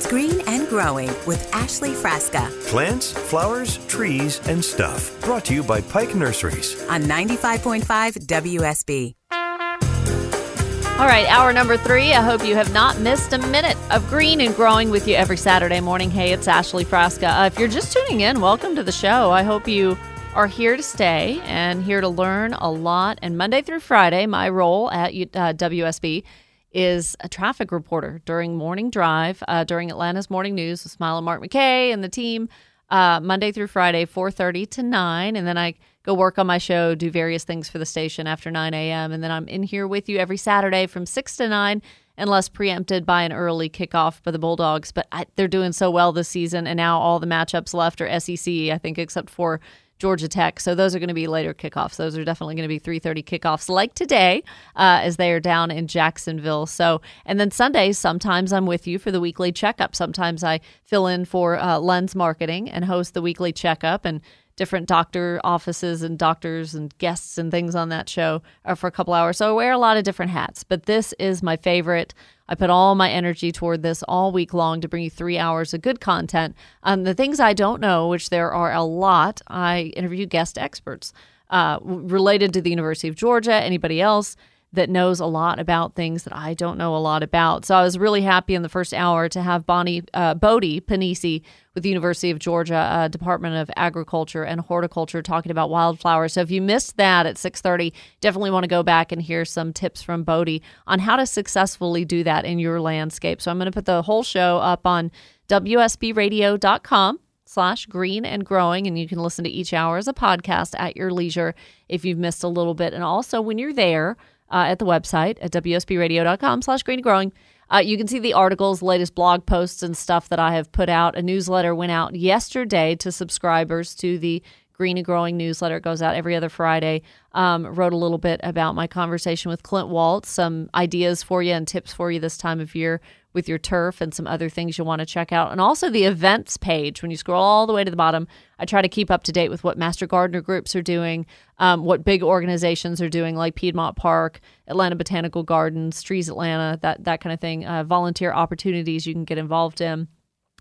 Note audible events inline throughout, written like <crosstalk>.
It's Green and Growing with Ashley Frasca Plants, flowers, trees, and stuff. Brought to you by Pike Nurseries. on 95.5 WSB. All right, hour number three. I hope you have not missed a minute of green and growing with you every Saturday morning. Hey, it's Ashley Frasca. Uh, if you're just tuning in, welcome to the show. I hope you are here to stay and here to learn a lot. And Monday through Friday, my role at uh, WSB is a traffic reporter during morning drive, uh, during Atlanta's morning news with Smile and Mark McKay and the team. Uh, Monday through Friday, 4:30 to 9, and then I go work on my show, do various things for the station after 9 a.m., and then I'm in here with you every Saturday from 6 to 9, unless preempted by an early kickoff by the Bulldogs. But I, they're doing so well this season, and now all the matchups left are SEC, I think, except for Georgia Tech. So those are going to be later kickoffs. Those are definitely going to be 3:30 kickoffs, like today, uh, as they are down in Jacksonville. So, and then Sundays, sometimes I'm with you for the weekly checkup. Sometimes I fill in for uh, Lens Marketing and host the weekly checkup and different doctor offices and doctors and guests and things on that show uh, for a couple hours. So I wear a lot of different hats, but this is my favorite. I put all my energy toward this all week long to bring you three hours of good content. Um, the things I don't know, which there are a lot, I interview guest experts uh, related to the University of Georgia, anybody else that knows a lot about things that I don't know a lot about. So I was really happy in the first hour to have Bonnie uh, Bodie Panisi with the University of Georgia uh, Department of Agriculture and Horticulture talking about wildflowers. So if you missed that at 6:30, definitely want to go back and hear some tips from Bodie on how to successfully do that in your landscape. So I'm going to put the whole show up on WSBRadio.com slash green and growing and you can listen to each hour as a podcast at your leisure if you've missed a little bit and also when you're there uh, at the website at wsbradio.com slash green growing. uh, you can see the articles latest blog posts and stuff that i have put out. A newsletter went out yesterday to subscribers to the green and growing newsletter. It goes out every other friday. Um, wrote a little bit about my conversation with clint waltz some ideas for you and tips for you this time of year with your turf and some other things you'll want to check out. And also the events page. When you scroll all the way to the bottom, I try to keep up to date with what master gardener groups are doing, um, what big organizations are doing, like Piedmont Park, Atlanta Botanical Gardens, Trees Atlanta, that that kind of thing. Uh, volunteer opportunities you can get involved in.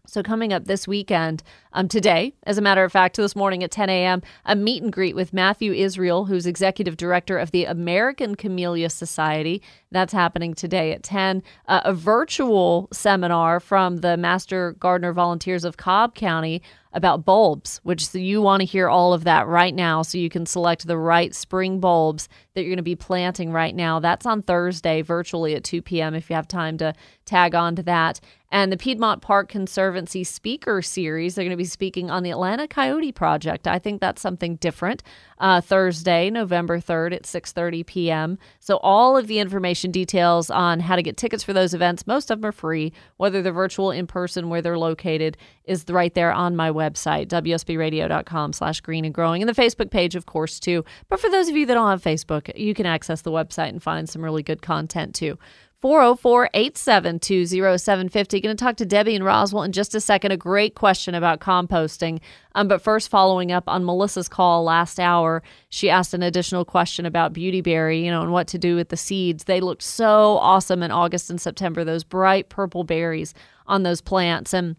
So, coming up this weekend, um, today, as a matter of fact, this morning at 10 a.m., a meet and greet with Matthew Israel, who's executive director of the American Camellia Society. That's happening today at 10. Uh, a virtual seminar from the Master Gardener Volunteers of Cobb County about bulbs, which you want to hear all of that right now so you can select the right spring bulbs that you're going to be planting right now. That's on Thursday, virtually at 2 p.m. if you have time to tag on to that. And the Piedmont Park Conservancy Speaker Series, they're going to be speaking on the Atlanta Coyote Project. I think that's something different. Uh, Thursday, November 3rd at 6:30 p.m. So all of the information details on how to get tickets for those events, most of them are free, whether they're virtual, in person, where they're located, is right there on my website, wsbradio.com slash green and growing. And the Facebook page, of course, too. But for those of you that don't have Facebook, you can access the website and find some really good content too. 404 872 0750. Going to talk to Debbie and Roswell in just a second. A great question about composting. Um, but first, following up on Melissa's call last hour, she asked an additional question about beautyberry, you know, and what to do with the seeds. They looked so awesome in August and September, those bright purple berries on those plants. And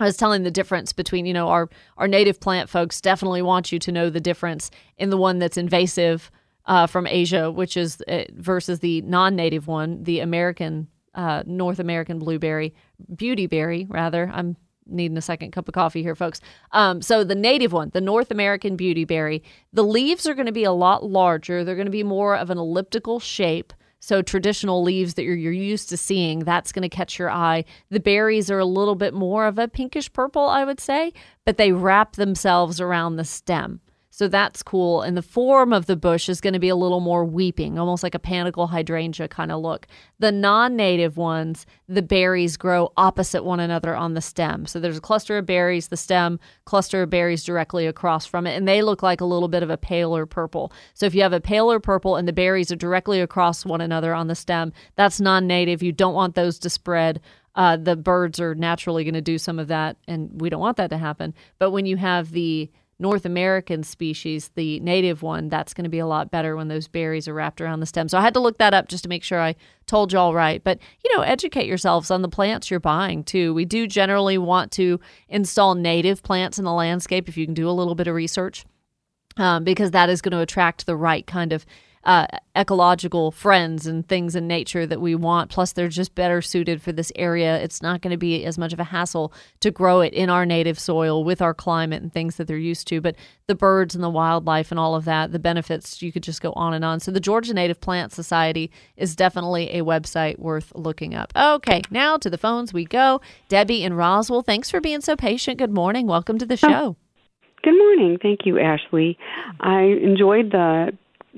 I was telling the difference between, you know, our, our native plant folks definitely want you to know the difference in the one that's invasive uh, from Asia, which is uh, versus the non-native one, the American uh, North American blueberry, beautyberry rather. I'm needing a second cup of coffee here, folks. Um, so the native one, the North American beautyberry, the leaves are going to be a lot larger. They're going to be more of an elliptical shape. So traditional leaves that you're, you're used to seeing, that's going to catch your eye. The berries are a little bit more of a pinkish purple, I would say, but they wrap themselves around the stem. So that's cool. And the form of the bush is going to be a little more weeping, almost like a panicle hydrangea kind of look. The non native ones, the berries grow opposite one another on the stem. So there's a cluster of berries, the stem, cluster of berries directly across from it, and they look like a little bit of a paler purple. So if you have a paler purple and the berries are directly across one another on the stem, that's non native. You don't want those to spread. Uh, the birds are naturally going to do some of that, and we don't want that to happen. But when you have the North American species, the native one, that's going to be a lot better when those berries are wrapped around the stem. So I had to look that up just to make sure I told you all right. But, you know, educate yourselves on the plants you're buying too. We do generally want to install native plants in the landscape if you can do a little bit of research. Um, because that is going to attract the right kind of uh, ecological friends and things in nature that we want. Plus, they're just better suited for this area. It's not going to be as much of a hassle to grow it in our native soil with our climate and things that they're used to. But the birds and the wildlife and all of that, the benefits, you could just go on and on. So, the Georgia Native Plant Society is definitely a website worth looking up. Okay, now to the phones we go. Debbie and Roswell, thanks for being so patient. Good morning. Welcome to the show. Good morning. Thank you, Ashley. I enjoyed the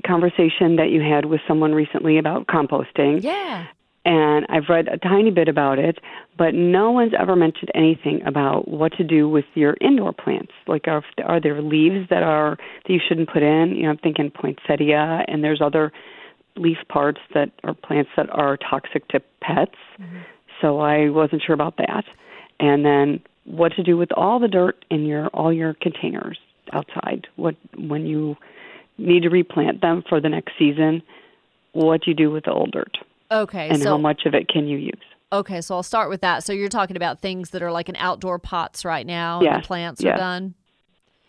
conversation that you had with someone recently about composting. Yeah. And I've read a tiny bit about it, but no one's ever mentioned anything about what to do with your indoor plants. Like, are, are there leaves that are that you shouldn't put in? You know, I'm thinking poinsettia, and there's other leaf parts that are plants that are toxic to pets. Mm-hmm. So I wasn't sure about that. And then what to do with all the dirt in your all your containers outside. What when you need to replant them for the next season, what do you do with the old dirt? Okay. And so, how much of it can you use? Okay, so I'll start with that. So you're talking about things that are like in outdoor pots right now yes. and the plants yes. are done?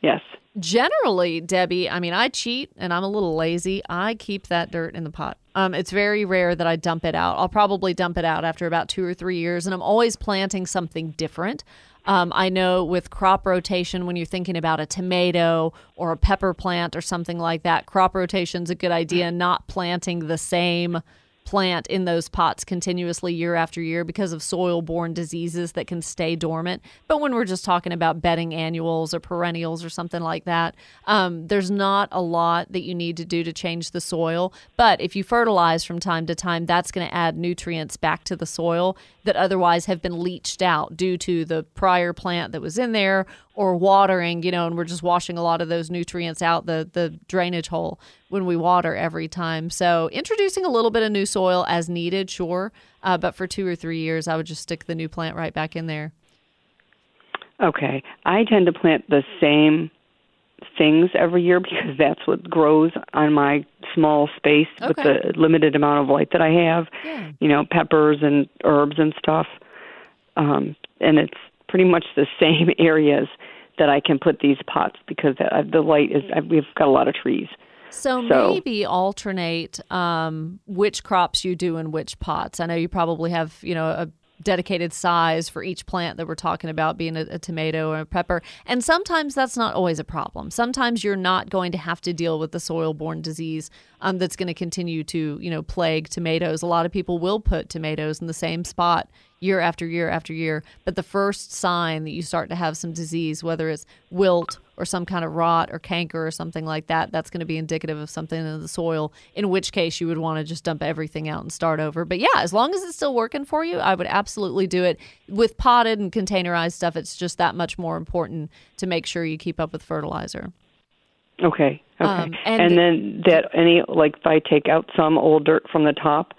Yes. Generally, Debbie, I mean, I cheat and I'm a little lazy. I keep that dirt in the pot. Um, it's very rare that I dump it out. I'll probably dump it out after about two or three years, and I'm always planting something different. Um, I know with crop rotation, when you're thinking about a tomato or a pepper plant or something like that, crop rotation is a good idea, not planting the same plant in those pots continuously year after year because of soil borne diseases that can stay dormant. But when we're just talking about bedding annuals or perennials or something like that, um, there's not a lot that you need to do to change the soil. But if you fertilize from time to time, that's going to add nutrients back to the soil that otherwise have been leached out due to the prior plant that was in there or watering, you know, and we're just washing a lot of those nutrients out the the drainage hole when we water every time. So introducing a little bit of new soil as needed, sure, uh, but for two or three years, I would just stick the new plant right back in there. Okay, I tend to plant the same things every year because <laughs> that's what grows on my small space Okay. with the limited amount of light that I have. Yeah. You know, peppers and herbs and stuff. Um, and it's pretty much the <laughs> same areas that I can put these pots because the, the light is. We've got a lot of trees. So, So- maybe alternate um, which crops you do in which pots. I know you probably have, you know, a dedicated size for each plant that we're talking about being a, a tomato or a pepper. And sometimes that's not always a problem. Sometimes you're not going to have to deal with the soil-borne disease um, that's going to continue to, you know, plague tomatoes. A lot of people will put tomatoes in the same spot year after year after year. But the first sign that you start to have some disease, whether it's wilt or some kind of rot or canker or something like that, that's going to be indicative of something in the soil, in which case you would want to just dump everything out and start over. But yeah, as long as it's still working for you, I would absolutely do it. With potted and containerized stuff, it's just that much more important to make sure you keep up with fertilizer. Okay. Okay. Um, and- and, then that any like if I take out some old dirt from the top,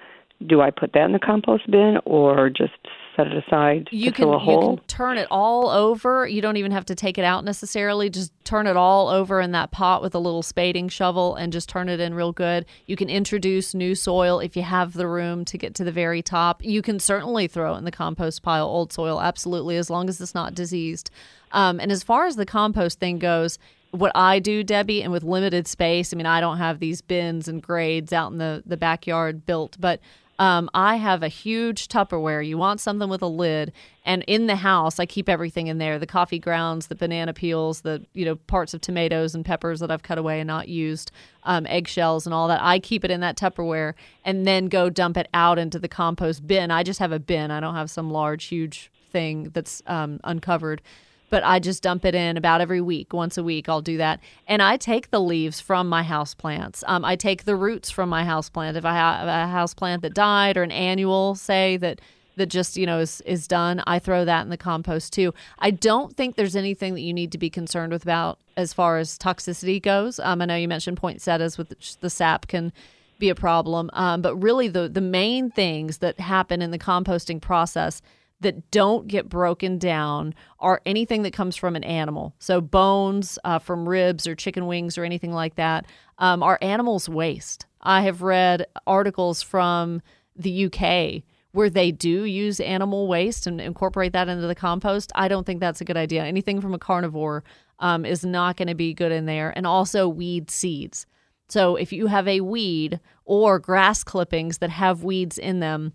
do I put that in the compost bin or just set it aside you can fill a you hole? can turn it all over. You don't even have to take it out necessarily. Just turn it all over in that pot with a little spading shovel and just turn it in real good. You can introduce new soil if you have the room to get to the very top. You can certainly throw it in the compost pile, old soil, absolutely, as long as it's not diseased. Um, and as far as the compost thing goes, what I do, Debbie, and with limited space, I mean, I don't have these bins and grades out in the, the backyard built, but um, I have a huge Tupperware. You want something with a lid, and in the house, I keep everything in there: the coffee grounds, the banana peels, the you know parts of tomatoes and peppers that I've cut away and not used, um, eggshells and all that. I keep it in that Tupperware, and then go dump it out into the compost bin. I just have a bin. I don't have some large, huge thing that's um, uncovered but I just dump it in about every week, once a week. I'll do that, and I take the leaves from my house plants. Um, I take the roots from my house plant. If I have a house plant that died or an annual, say that that just you know is is done, I throw that in the compost too. I don't think there's anything that you need to be concerned with about as far as toxicity goes. Um, I know you mentioned poinsettias with the sap can be a problem, um, but really the the main things that happen in the composting process that don't get broken down are anything that comes from an animal. So bones uh, from ribs or chicken wings or anything like that um, are animals' waste. I have read articles from the UK where they do use animal waste and incorporate that into the compost. I don't think that's a good idea. Anything from a carnivore um, is not going to be good in there. And also weed seeds. So if you have a weed or grass clippings that have weeds in them,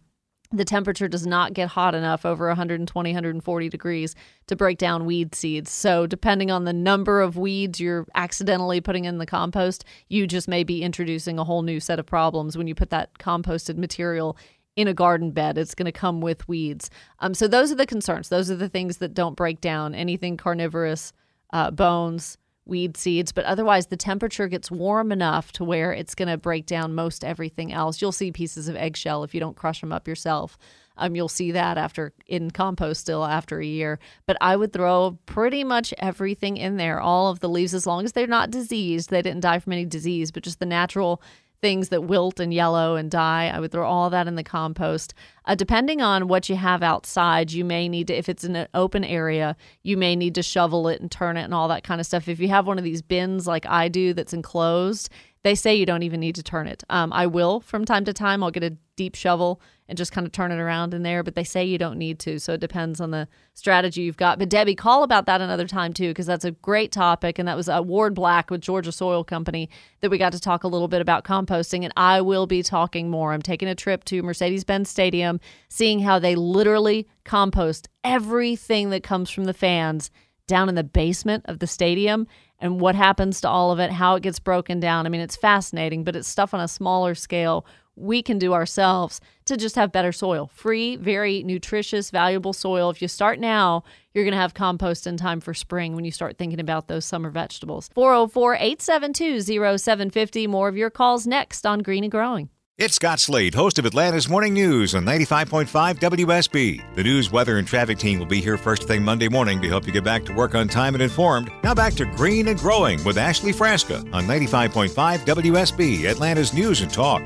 the temperature does not get hot enough over 120 140 degrees to break down weed seeds. So depending on the number of weeds you're accidentally putting in the compost you just may be introducing a whole new set of problems when you put that composted material in a garden bed. It's going to come with weeds. Um, so those are the concerns. Those are the things that don't break down. Anything carnivorous uh, bones weed seeds, but otherwise the temperature gets warm enough to where it's going to break down most everything else. You'll see pieces of eggshell if you don't crush them up yourself. Um, you'll see that after in compost still after a year. But I would throw pretty much everything in there, all of the leaves, as long as they're not diseased. They didn't die from any disease, but just the natural things that wilt and yellow and die. I would throw all that in the compost. Uh, depending on what you have outside, you may need to, if it's in an open area, you may need to shovel it and turn it and all that kind of stuff. If you have one of these bins like I do that's enclosed, they say you don't even need to turn it. Um, I will from time to time. I'll get a deep shovel and just kind of turn it around in there, but they say you don't need to. So it depends on the strategy you've got. But Debbie, call about that another time too, because that's a great topic. And that was uh, Ward Black with Georgia Soil Company that we got to talk a little bit about composting. And I will be talking more. I'm taking a trip to Mercedes Benz Stadium, seeing how they literally compost everything that comes from the fans down in the basement of the stadium and what happens to all of it, how it gets broken down. I mean, it's fascinating, but it's stuff on a smaller scale we can do ourselves to just have better soil. Free, very nutritious, valuable soil. If you start now, you're going to have compost in time for spring when you start thinking about those summer vegetables. 404 872 0750. More of your calls next on Green and Growing. It's Scott Slade, host of Atlanta's Morning News on 95.5 WSB. The news, weather, and traffic team will be here first thing Monday morning to help you get back to work on time and informed. Now back to Green and Growing with Ashley Frasca on 95.5 WSB, Atlanta's News and Talk.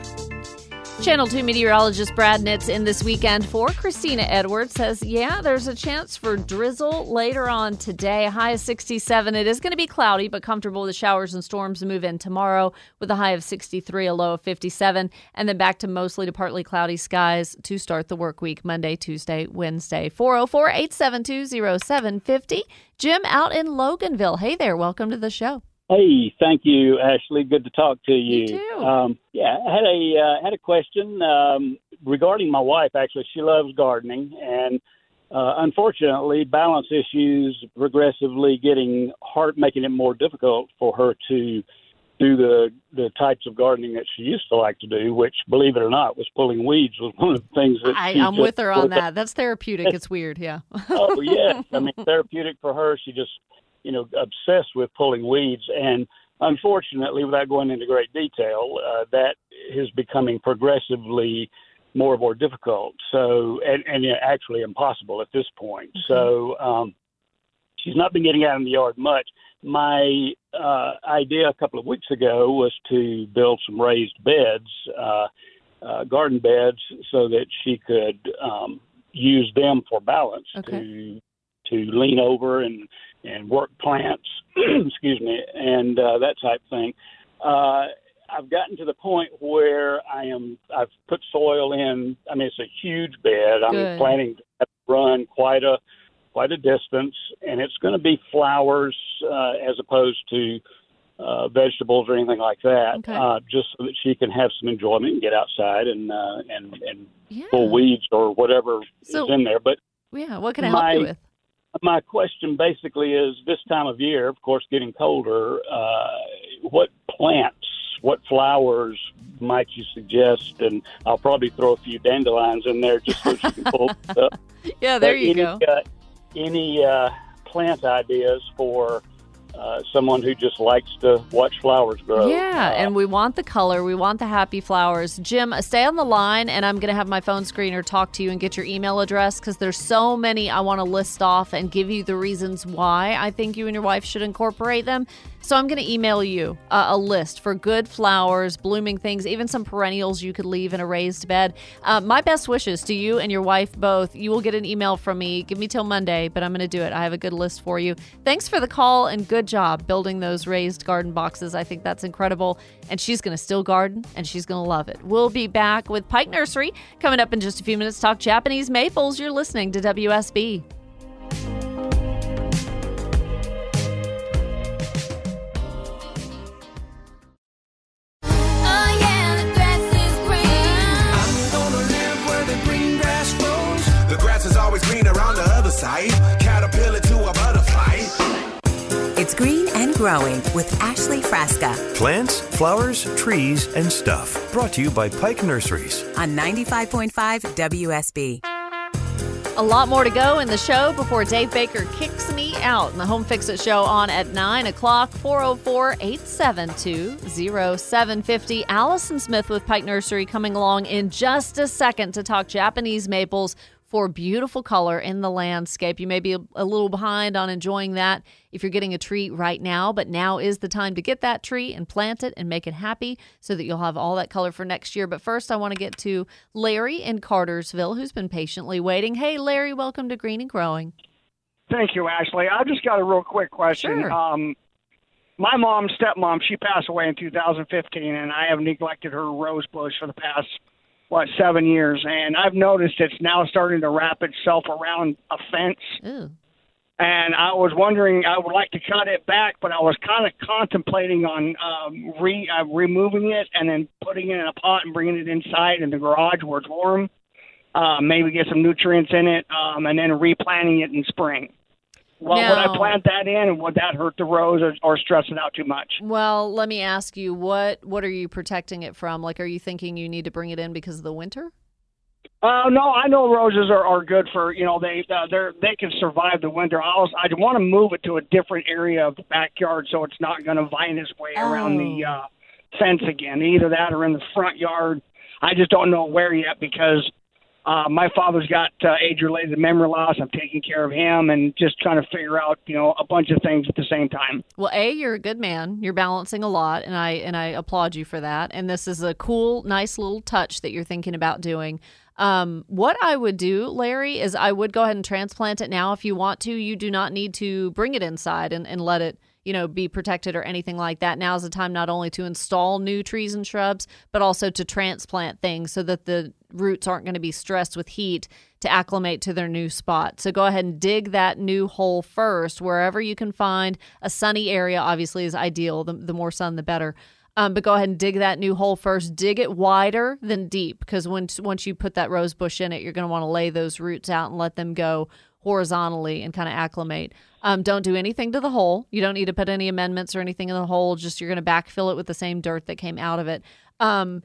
Channel 2 meteorologist Brad Nitz in this weekend for Christina Edwards says, yeah, there's a chance for drizzle later on today. High of 67. It is going to be cloudy, but comfortable with showers and storms move in tomorrow with a high of 63, a low of 57, and then back to mostly to partly cloudy skies to start the work week Monday, Tuesday, Wednesday. 404 872 0750. Jim out in Loganville. Hey there. Welcome to the show. Hey, thank you, Ashley. Good to talk to you. You too. Um, yeah, I had a uh, had a question um, regarding my wife. Actually, she loves gardening, and uh, unfortunately, balance issues progressively getting hard, making it more difficult for her to do the the types of gardening that she used to like to do. Which, believe it or not, was pulling weeds was one of the things that I, I'm with her on that. That's therapeutic. It's weird. Yeah. <laughs> oh yes, I mean <laughs> therapeutic for her. She just you know obsessed with pulling weeds, and unfortunately, without going into great detail, uh, that is becoming progressively more and more difficult. So and and yeah, actually impossible at this point. So um, she's not been getting out in the yard much. My uh, idea a couple of weeks ago was to build some raised beds. Uh, uh, garden beds so that she could um, use them for balance Okay. to to lean over and and work plants, <clears throat> excuse me, and uh, that type thing. Uh, I've gotten to the point where I am. I've put soil in. I mean, it's a huge bed. I'm Good. planning to run quite a quite a distance, and it's going to be flowers uh, as opposed to uh, vegetables or anything like that. Okay. Uh, just so that she can have some enjoyment and get outside and uh, and and Yeah. pull weeds or whatever So- is in there. But Yeah. What can I help you with? My question basically is this time of year, of course, getting colder, uh, what plants, what flowers might you suggest? And I'll probably throw a few dandelions in there just so she can pull <laughs> stuff. Yeah, there But you any, go. Uh, any uh, plant ideas for uh, someone who just likes to watch flowers grow? Yeah, Uh, and we want the color. We want the happy flowers. Jim, stay on the line, and I'm going to have my phone screener talk to you and get your email address because there's so many I want to list off and give you the reasons why I think you and your wife should incorporate them. So I'm going to email you uh, a list for good flowers, blooming things, even some perennials you could leave in a raised bed. Uh, my best wishes to you and your wife both. You will get an email from me. Give me till Monday, but I'm going to do it. I have a good list for you. Thanks for the call and good job building those raised garden boxes. I think that's incredible. And she's going to still garden and she's going to love it. We'll be back with Pike Nursery coming up in just a few minutes. Talk Japanese maples. You're listening to WSB. Growing with Ashley Frasca Plants, flowers, trees, and stuff. Brought to you by Pike Nurseries. on 95.5 WSB. A lot more to go in the show before Dave Baker kicks me out. And the Home Fix It show on at 9 o'clock, 404 872 0750. Allison Smith with Pike Nursery coming along in just a second to talk Japanese maples for beautiful color in the landscape. You may be a, little behind on enjoying that if you're getting a tree right now, but now is the time to get that tree and plant it and make it happy so that you'll have all that color for next year. But first, I want to get to Larry in Cartersville, who's been patiently waiting. Hey, Larry, welcome to Green and Growing. Thank you, Ashley. I just got a real quick question. Sure. Um, my mom, stepmom, she passed away in 2015, and I have neglected her rose bush for the past what seven years, and I've noticed it's now starting to wrap itself around a fence. Ooh. And I was wondering, I would like to cut it back, but I was kind of contemplating on um, re uh, removing it and then putting it in a pot and bringing it inside in the garage where it's warm. Uh, maybe get some nutrients in it, um, and then replanting it in spring. Well, would I plant that in, and would that hurt the rose or, or stress it out too much? Well, let me ask you what what are you protecting it from? Like, are you thinking you need to bring it in because of the winter? Uh, no, I know roses are, are good for you know they uh, they're they can survive the winter. I was I want to move it to a different area of the backyard so it's not going to vine its way around the uh, fence again. Either that or in the front yard. I just don't know where yet because uh, my father's got uh, age-related memory loss. I'm taking care of him and just trying to figure out you know a bunch of things at the same time. Well, a you're a good man. You're balancing a lot, and I and I applaud you for that. And this is a cool, nice little touch that you're thinking about doing. Um, what I would do, Larry, is I would go ahead and transplant it now if you want to. You do not need to bring it inside and, and let it, you know, be protected or anything like that. Now is the time not only to install new trees and shrubs, but also to transplant things so that the roots aren't going to be stressed with heat to acclimate to their new spot. So go ahead and dig that new hole first, wherever you can find a sunny area. Obviously, is ideal. The, the more sun, the better. Um, but go ahead and dig that new hole first. Dig it wider than deep because once once you put that rose bush in it, you're going to want to lay those roots out and let them go horizontally and kind of acclimate. Um, don't do anything to the hole. You don't need to put any amendments or anything in the hole. Just you're going to backfill it with the same dirt that came out of it. Um,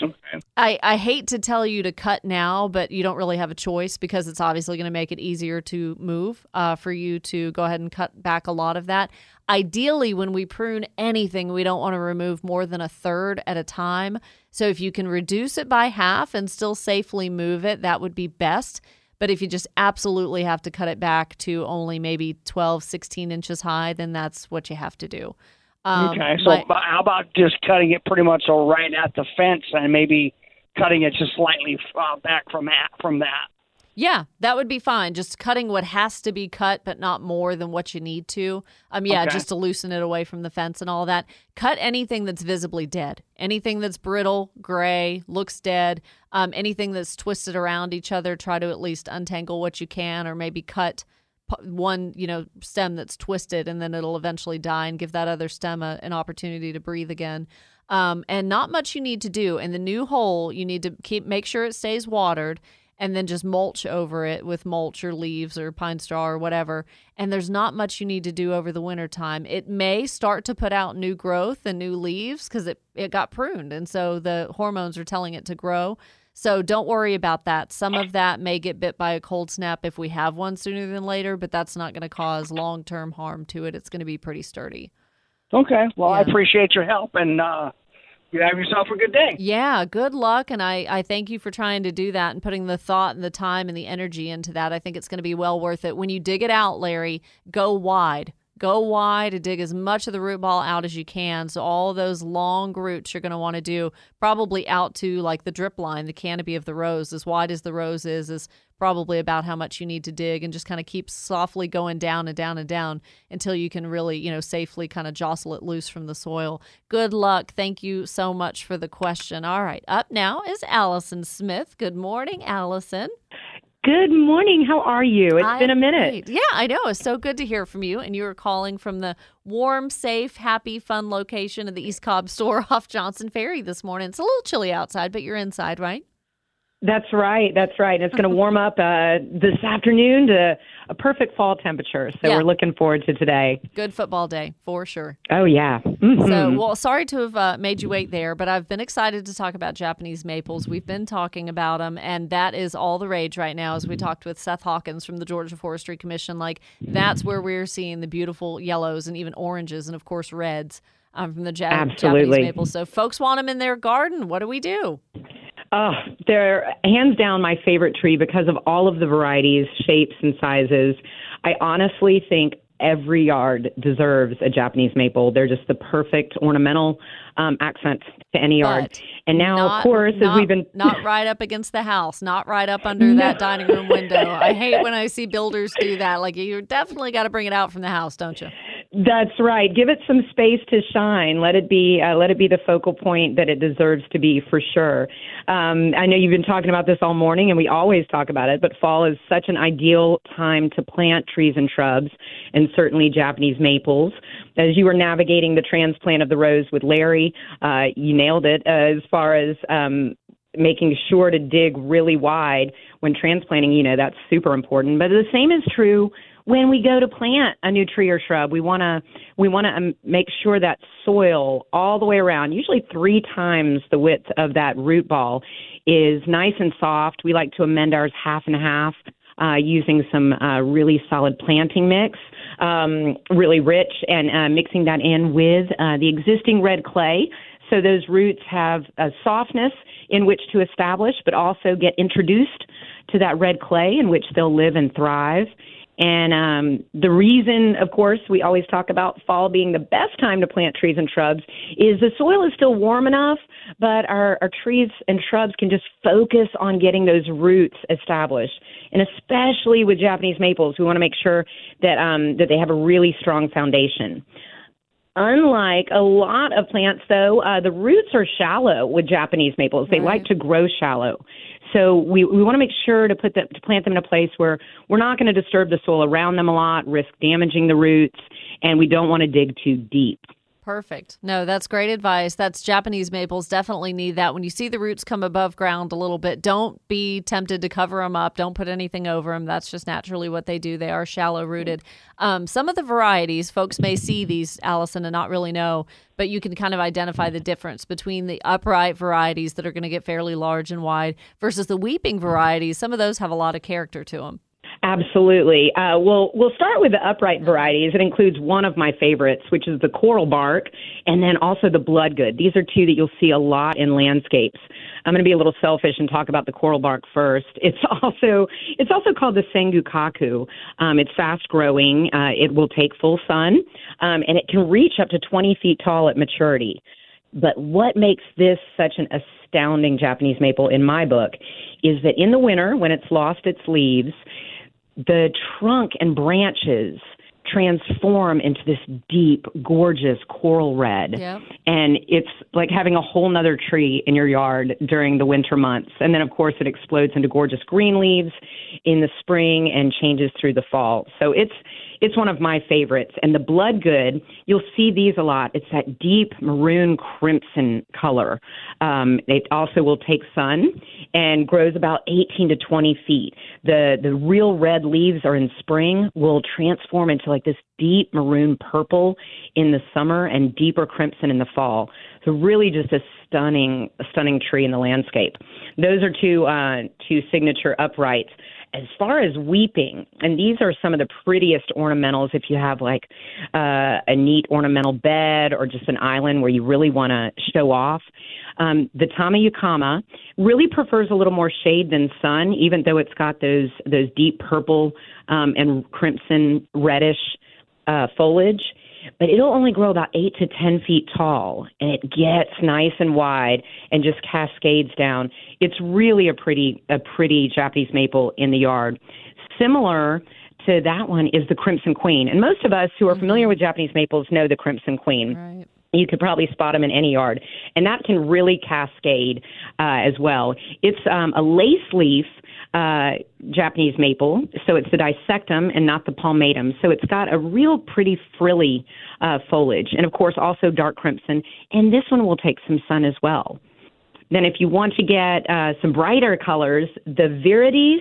I, I hate to tell you to cut now, but you don't really have a choice because it's obviously going to make it easier to move uh, for you to go ahead and cut back a lot of that. Ideally, when we prune anything, we don't want to remove more than a third at a time. So if you can reduce it by half and still safely move it, that would be best. But if you just absolutely have to cut it back to only maybe 12, 16 inches high, then that's what you have to do. Um, okay, so but how about just cutting it pretty much right at the fence and maybe cutting it just slightly uh, back from that from that? Yeah, that would be fine. Just cutting what has to be cut, but not more than what you need to. Um, yeah, Okay. just to loosen it away from the fence and all that. Cut anything that's visibly dead. Anything that's brittle, gray, looks dead. Um, anything that's twisted around each other. Try to at least untangle what you can, or maybe cut one, you know, stem that's twisted, and then it'll eventually die, and give that other stem a, an opportunity to breathe again. Um, and not much you need to do. In the new hole, you need to keep make sure it stays watered and then just mulch over it with mulch or leaves or pine straw or whatever. And there's not much you need to do over the winter time. It may start to put out new growth and new leaves because it, it got pruned. And so the hormones are telling it to grow. So don't worry about that. Some of that may get bit by a cold snap if we have one sooner than later, but that's not going to cause long term harm to it. It's going to be pretty sturdy. Okay, well I appreciate your help and uh, you have yourself a good day. Yeah, good luck. And I, I thank you for trying to do that and putting the thought and the time and the energy into that. I think it's going to be well worth it. When you dig it out, Larry, go wide. Go wide to dig as much of the root ball out as you can. So all those long roots you're going to want to do probably out to like the drip line, the canopy of the rose, as wide as the rose is, is probably about how much you need to dig and just kind of keep softly going down and down and down until you can really, you know, safely kind of jostle it loose from the soil. Good luck. Thank you so much for the question. All right. Up now is Allison Smith. Good morning, Allison. Good morning. How are you? It's been a minute. Yeah, I know. It's so good to hear from you. And you were calling from the warm, safe, happy, fun location of the East Cobb store <laughs> off Johnson Ferry this morning. It's a little chilly outside, but you're inside, right? That's right. That's right. And It's going to warm up uh, this afternoon to a perfect fall temperature. So Yeah. we're looking forward to today. Good football day for sure. Oh yeah. Mhm. So, well, sorry to have uh, made you wait there, but I've been excited to talk about Japanese maples. We've been talking about them, and that is all the rage right now. As we talked with Seth Hawkins from the Georgia Forestry Commission, like that's where we're seeing the beautiful yellows and even oranges, and of course reds um, from the ja- Japanese maples. So, folks want them in their garden. What do we do? Oh, they're hands down my favorite tree because of all of the varieties, shapes, and sizes. I honestly think every yard deserves a Japanese maple. They're just the perfect ornamental um, accent to any yard. And now, not, of course, not, as we've been not right up against the house, not right up under that dining room window. I hate when I see builders do that. Like you definitely got to bring it out from the house, don't you? That's right. Give it some space to shine. Let it be. Uh, let it be the focal point that it deserves to be, for sure. Um, I know you've been talking about this all morning, and we always talk about it. But fall is such an ideal time to plant trees and shrubs, and certainly Japanese maples. As you were navigating the transplant of the rose with Larry, uh, you nailed it. Uh, as far as um, making sure to dig really wide when transplanting, you know, that's super important. But the same is true when we go to plant a new tree or shrub. We want to we want to um, make sure that soil all the way around, usually 3 times the width of that root ball is nice and soft. We like to amend ours half and half uh, using some uh, really solid planting mix, um, really rich, and uh, mixing that in with uh, the existing red clay. So those roots have a softness in which to establish, but also get introduced to that red clay in which they'll live and thrive. And um, the reason, of course, we always talk about fall being the best time to plant trees and shrubs is the soil is still warm enough, but our, our trees and shrubs can just focus on getting those roots established. And especially with Japanese maples, we want to make sure that um, that they have a really strong foundation. Unlike a lot of plants, though, uh, the roots are shallow with Japanese maples. They like to grow shallow. So we, we want to make sure to put them, to plant them in a place where we're not going to disturb the soil around them a lot, risk damaging the roots, and we don't want to dig too deep. Perfect. No, that's great advice. That's Japanese maples definitely need that. When you see the roots come above ground a little bit, don't be tempted to cover them up. Don't put anything over them. That's just naturally what they do. They are shallow rooted. Um, some of the varieties, folks may see these, Allison, and not really know, but you can kind of identify the difference between the upright varieties that are going to get fairly large and wide versus the weeping varieties. Some of those have a lot of character to them. Absolutely. Uh, we'll we'll start with the upright varieties. It includes one of my favorites, which is the coral bark, and then also the bloodgood. These are two that you'll see a lot in landscapes. I'm going to be a little selfish and talk about the coral bark first. <laughs> It's also it's also called the Sango-kaku. Um, it's fast growing. Uh, it will take full sun, um, and it can reach up to 20 feet tall at maturity. But what makes this such an astounding Japanese maple in my book is that in the winter, when it's lost its leaves, the trunk and branches transform into this deep, gorgeous coral red. Yep. And it's like having a whole nother tree in your yard during the winter months. And then, of course, it explodes into gorgeous green leaves in the spring and changes through the fall. So it's it's one of my favorites. And the bloodgood, you'll see these a lot. It's that deep maroon crimson color. Um, it also will take sun and grows about 18 to 20 feet. The the real red leaves are in spring will transform into like this deep maroon purple in the summer and deeper crimson in the fall. So really just a stunning stunning tree in the landscape. Those are two uh, two signature uprights as far as weeping, and these are some of the prettiest ornamentals if you have like uh, a neat ornamental bed or just an island where you really want to show off. Um, the Tamukeyama really prefers a little more shade than sun, even though it's got those those deep purple um, and crimson reddish uh, foliage, but it'll only grow about eight to ten feet tall, and it gets nice and wide and just cascades down. It's really a pretty a pretty Japanese maple in the yard. Similar to that one is the Crimson Queen, and most of us who are familiar with Japanese maples know the Crimson Queen. Right. You could probably spot them in any yard, and that can really cascade uh, as well. It's um, a lace leaf uh, Japanese maple, so it's the dissectum and not the palmatum. So it's got a real pretty frilly uh, foliage, and of course also dark crimson. And this one will take some sun as well. Then, if you want to get uh, some brighter colors, the Viridis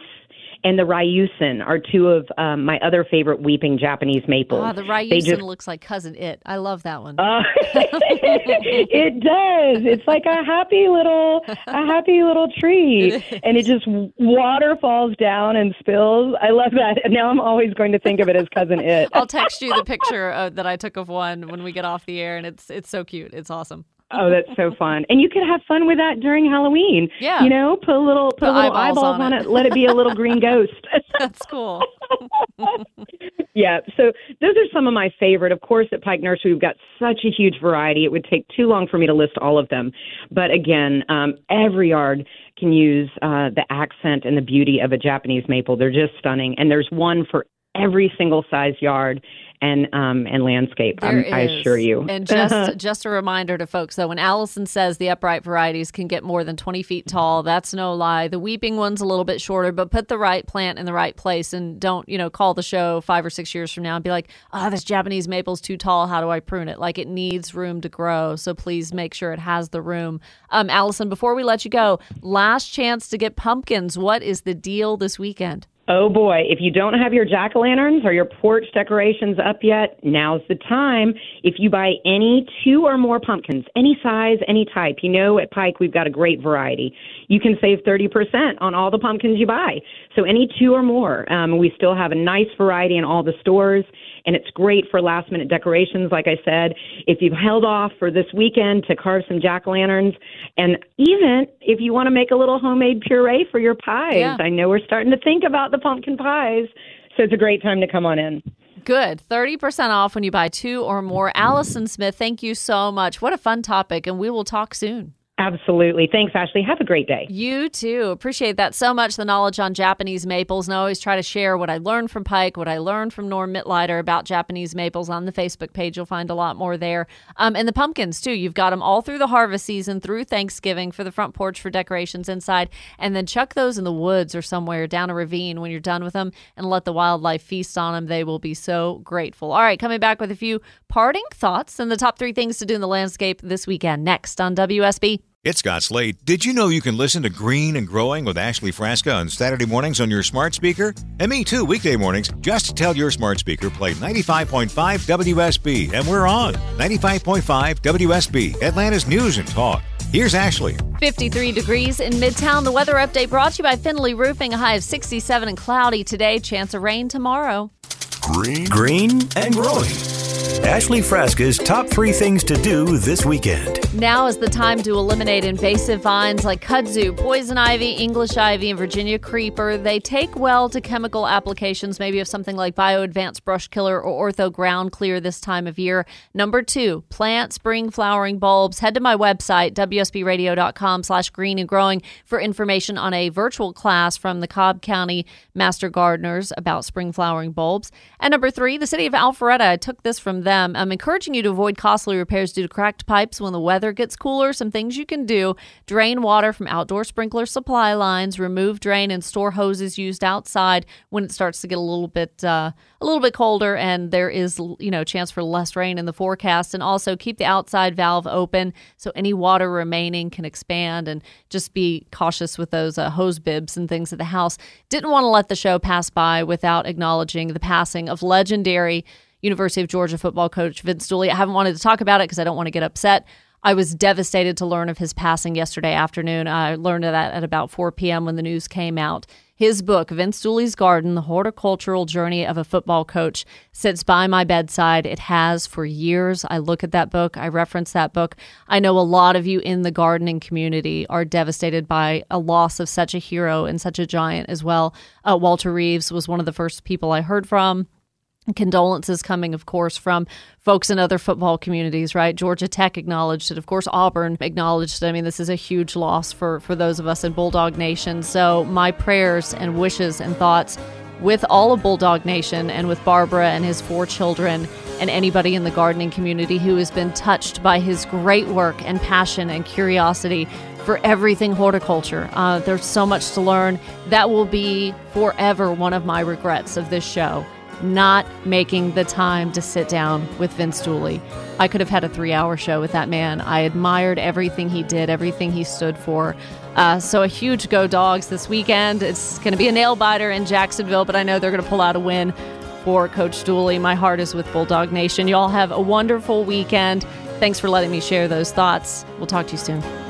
and the Ryusen are two of um, my other favorite weeping Japanese maples. Ah, the Ryusen just- looks like cousin it. I love that one. Uh, <laughs> it does. It's like a happy little, a happy little tree, and it just water falls down and spills. I love that. And now I'm always going to think of it as cousin it. I'll text you the picture uh, that I took of one when we get off the air, and it's it's so cute. It's awesome. Oh, that's so fun! And you could have fun with that during Halloween. Yeah. you know, put a little, put, Put a little eyeballs eyeballs, on on it. it. Let it be a little green ghost. <laughs> <laughs> That's cool. <laughs> yeah, so those are some of my favorite. Of course, at Pike Nursery, we've got such a huge variety. It would take too long for me to list all of them. But again, um, every yard can use uh, the accent and the beauty of a Japanese maple. They're just stunning. And there's one for every single size yard and um, and landscape. Um, I assure you. And <laughs> just just a reminder to folks though, when Allison says the upright varieties can get more than 20 feet tall, that's no lie. The weeping one's a little bit shorter, but put the right plant in the right place and don't, you know, call the show five or six years from now and be like, oh, this Japanese maple's too tall. How do I prune it? Like it needs room to grow. So please make sure it has the room. Um, Allison, before we let you go, last chance to get pumpkins. What is the deal this weekend? Oh boy, if you don't have your jack o' lanterns or your porch decorations up yet, now's the time. If you buy any two or more pumpkins, any size, any type, you know at Pike we've got a great variety. You can save 30% on all the pumpkins you buy. So any two or more. Um, we still have a nice variety in all the stores, and it's great for last minute decorations, like I said. If you've held off for this weekend to carve some jack o' lanterns, and even if you want to make a little homemade puree for your pies, Yeah. I know we're starting to think about the pumpkin pies, so it's a great time to come on in. Good. 30% off when you buy two or more. Allison Smith, thank you so much. What a fun topic, and we will talk soon. Absolutely. Thanks, Ashley. Have a great day. You too. Appreciate that so much. The knowledge on Japanese maples, and I always try to share what I learned from Pike, what I learned from Norm Mitleider about Japanese maples on the Facebook page. You'll find a lot more there. Um, and the pumpkins too. You've got them all through the harvest season, through Thanksgiving for the front porch for decorations inside, and then chuck those in the woods or somewhere down a ravine when you're done with them, and let the wildlife feast on them. They will be so grateful. All right, coming back with a few parting thoughts and the top three things to do in the landscape this weekend. Next on WSB. It's Scott Slade. Did you know you can listen to Green and Growing with Ashley Frasca on Saturday mornings on your smart speaker? And me too, weekday mornings. Just tell your smart speaker play 95.5 WSB, and we're on 95.5 WSB, Atlanta's News and Talk. Here's Ashley. 53 degrees in Midtown. The weather update brought to you by Finley Roofing. A high of 67 and cloudy today. Chance of rain tomorrow. Green, green and growing. Ashley Frasca's top three things to do this weekend. Now is the time to eliminate invasive vines like kudzu, poison ivy, English ivy, and Virginia creeper. They take well to chemical applications, maybe of something like Bio Advanced Brush Killer or Ortho Ground Clear this time of year. Number two, plant spring flowering bulbs. Head to my website, wsbradio.com slash green and growing for information on a virtual class from the Cobb County Master Gardeners about spring flowering bulbs. And number three, the city of Alpharetta. I took this from them. I'm encouraging you to avoid costly repairs due to cracked pipes when the weather gets cooler. Some things you can do drain water from outdoor sprinkler supply lines, remove drain and store hoses used outside when it starts to get a little bit uh, a little bit colder and there is you know chance for less rain in the forecast and also keep the outside valve open so any water remaining can expand and just be cautious with those uh, hose bibs and things at the house didn't want to let the show pass by without acknowledging the passing of legendary University of Georgia football coach Vince Dooley. I haven't wanted to talk about it because I don't want to get upset. I was devastated to learn of his passing yesterday afternoon. I learned of that at about 4 p.m. when the news came out. His book, Vince Dooley's Garden The Horticultural Journey of a Football Coach, sits by my bedside. It has for years. I look at that book, I reference that book. I know a lot of you in the gardening community are devastated by a loss of such a hero and such a giant as well. Uh, Walter Reeves was one of the first people I heard from condolences coming, of course, from folks in other football communities, right? Georgia Tech acknowledged it. Of course, Auburn acknowledged it. I mean, this is a huge loss for, for those of us in Bulldog Nation. So, my prayers and wishes and thoughts with all of Bulldog Nation and with Barbara and his four children and anybody in the gardening community who has been touched by his great work and passion and curiosity for everything horticulture. Uh, there's so much to learn. That will be forever one of my regrets of this show not making the time to sit down with Vince Dooley. I could have had a three hour show with that man. I admired everything he did, everything he stood for. Uh, so, a huge go dogs this weekend. It's going to be a nail biter in Jacksonville, but I know they're going to pull out a win for Coach Dooley. My heart is with Bulldog Nation. Y'all have a wonderful weekend. Thanks for letting me share those thoughts. We'll talk to you soon.